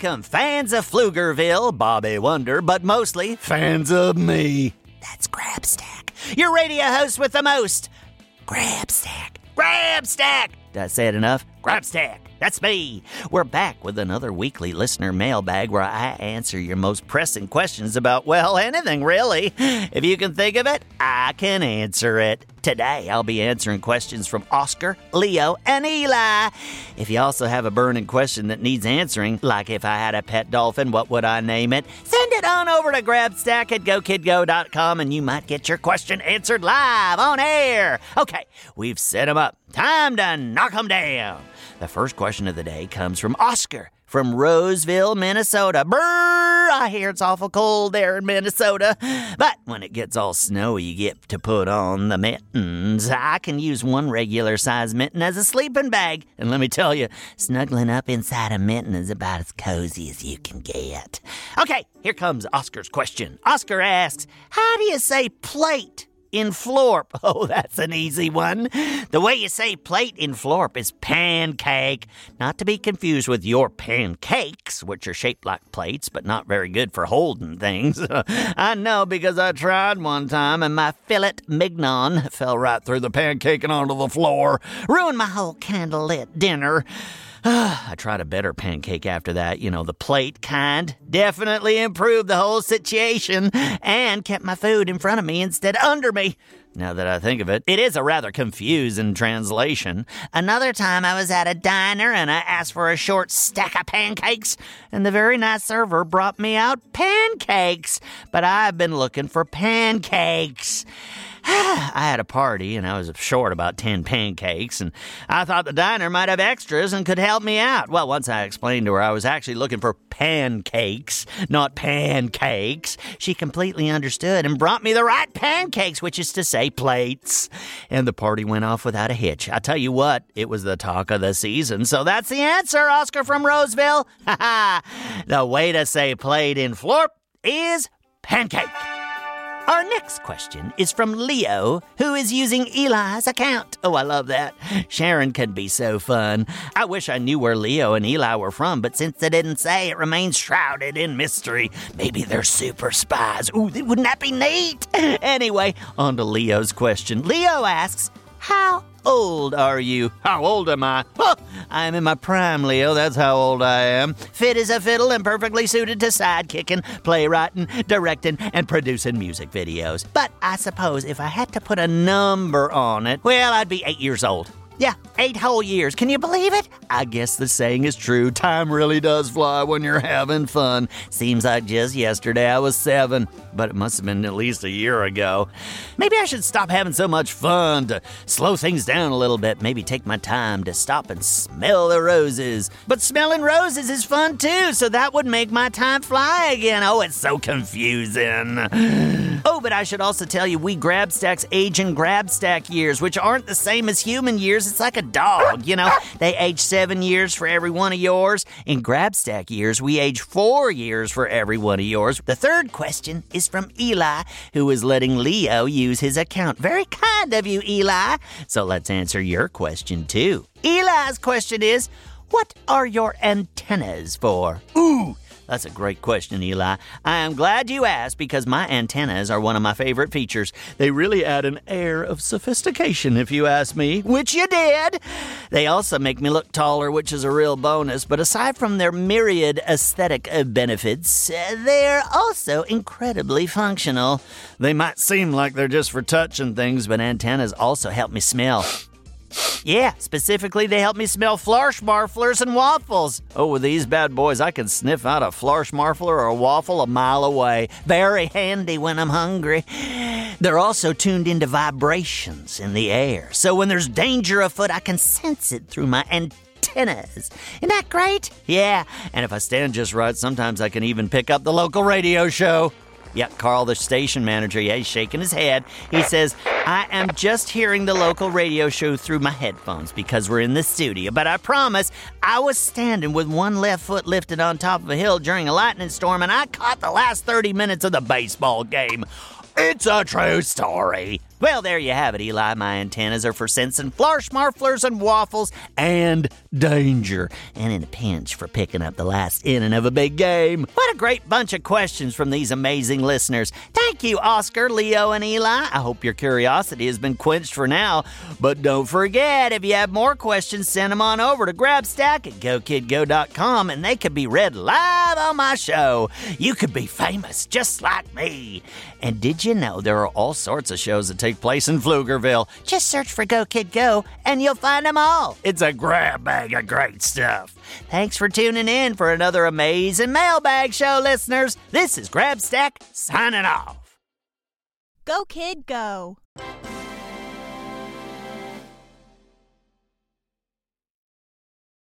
Welcome, fans of Pflugerville, Bobby Wonder, but mostly fans of me. That's Grabstack, your radio host with the most. Grabstack, Grabstack. Did I say it enough? Grabstack. That's me. We're back with another weekly listener mailbag where I answer your most pressing questions about, well, anything really. If you can think of it, I can answer it. Today, I'll be answering questions from Oscar, Leo, and Eli. If you also have a burning question that needs answering, like if I had a pet dolphin, what would I name it? Send it on over to grabstack at gokidgo.com and you might get your question answered live on air. Okay, we've set set 'em up. Time to knock knock 'em down. The first question of the day comes from Oscar from Roseville, Minnesota. Brrr, I hear it's awful cold there in Minnesota. But when it gets all snowy, you get to put on the mittens. I can use one regular size mitten as a sleeping bag. And let me tell you, snuggling up inside a mitten is about as cozy as you can get. Okay, here comes Oscar's question. Oscar asks, How do you say plate? In Florp. Oh, that's an easy one. The way you say plate in Florp is pancake, not to be confused with your pancakes, which are shaped like plates but not very good for holding things. I know because I tried one time and my fillet mignon fell right through the pancake and onto the floor, ruined my whole candlelit dinner. I tried a better pancake after that, you know, the plate kind. Definitely improved the whole situation and kept my food in front of me instead of under me. Now that I think of it, it is a rather confusing translation. Another time I was at a diner and I asked for a short stack of pancakes, and the very nice server brought me out pancakes. But I've been looking for pancakes. I had a party and I was short about 10 pancakes, and I thought the diner might have extras and could help me out. Well, once I explained to her I was actually looking for pancakes, not pancakes, she completely understood and brought me the right pancakes, which is to say, plates. And the party went off without a hitch. I tell you what, it was the talk of the season. So that's the answer, Oscar from Roseville. The way to say plate in Florp is pancake. Our next question is from Leo, who is using Eli's account. Oh, I love that. Sharon can be so fun. I wish I knew where Leo and Eli were from, but since they didn't say, it remains shrouded in mystery. Maybe they're super spies. Ooh, wouldn't that be neat? Anyway, on to Leo's question. Leo asks, How old are you? How old am I? Huh, I'm in my prime, Leo. That's how old I am. Fit as a fiddle and perfectly suited to sidekicking, playwriting, directing, and producing music videos. But I suppose if I had to put a number on it, well, I'd be eight years old. Yeah, eight whole years. Can you believe it? I guess the saying is true. Time really does fly when you're having fun. Seems like just yesterday I was seven, but it must have been at least a year ago. Maybe I should stop having so much fun to slow things down a little bit. Maybe take my time to stop and smell the roses. But smelling roses is fun too, so that would make my time fly again. Oh, it's so confusing. Oh, but I should also tell you, we Grabstacks age in grab stack years, which aren't the same as human years. It's like a dog, you know? They age seven years for every one of yours. In Grabstack years, we age four years for every one of yours. The third question is from Eli, who is letting Leo use his account. Very kind of you, Eli. So let's answer your question too. Eli's question is, what are your antennas for? Ooh. That's a great question, Eli. I am glad you asked because my antennas are one of my favorite features. They really add an air of sophistication, if you ask me, which you did. They also make me look taller, which is a real bonus. But aside from their myriad aesthetic benefits, they're also incredibly functional. They might seem like they're just for touching things, but antennas also help me smell. Yeah, specifically, they help me smell Flarschmarflers and waffles. Oh, with these bad boys, I can sniff out a Flarschmarfler or a waffle a mile away. Very handy when I'm hungry. They're also tuned into vibrations in the air, so when there's danger afoot, I can sense it through my antennas. Isn't that great? Yeah, and if I stand just right, sometimes I can even pick up the local radio show. Yeah, Carl, the station manager, yeah, he's shaking his head. He says, I am just hearing the local radio show through my headphones because we're in the studio. But I promise, I was standing with one left foot lifted on top of a hill during a lightning storm and I caught the last 30 minutes of the baseball game. It's a true story. Well, there you have it, Eli. My antennas are for sensing Flarschmarflers, and waffles, and danger. And in a pinch for picking up the last inning of a big game. What a great bunch of questions from these amazing listeners. Thank you, Oscar, Leo, and Eli. I hope your curiosity has been quenched for now. But don't forget, if you have more questions, send them on over to GrabStack at GoKidGo.com and they could be read live on my show. You could be famous just like me. And did you know there are all sorts of shows that take place in Pflugerville? Just search for Go Kid Go and you'll find them all. It's a grab bag of great stuff. Thanks for tuning in for another amazing mailbag show, listeners. This is GrabStack signing off. Go, kid, go.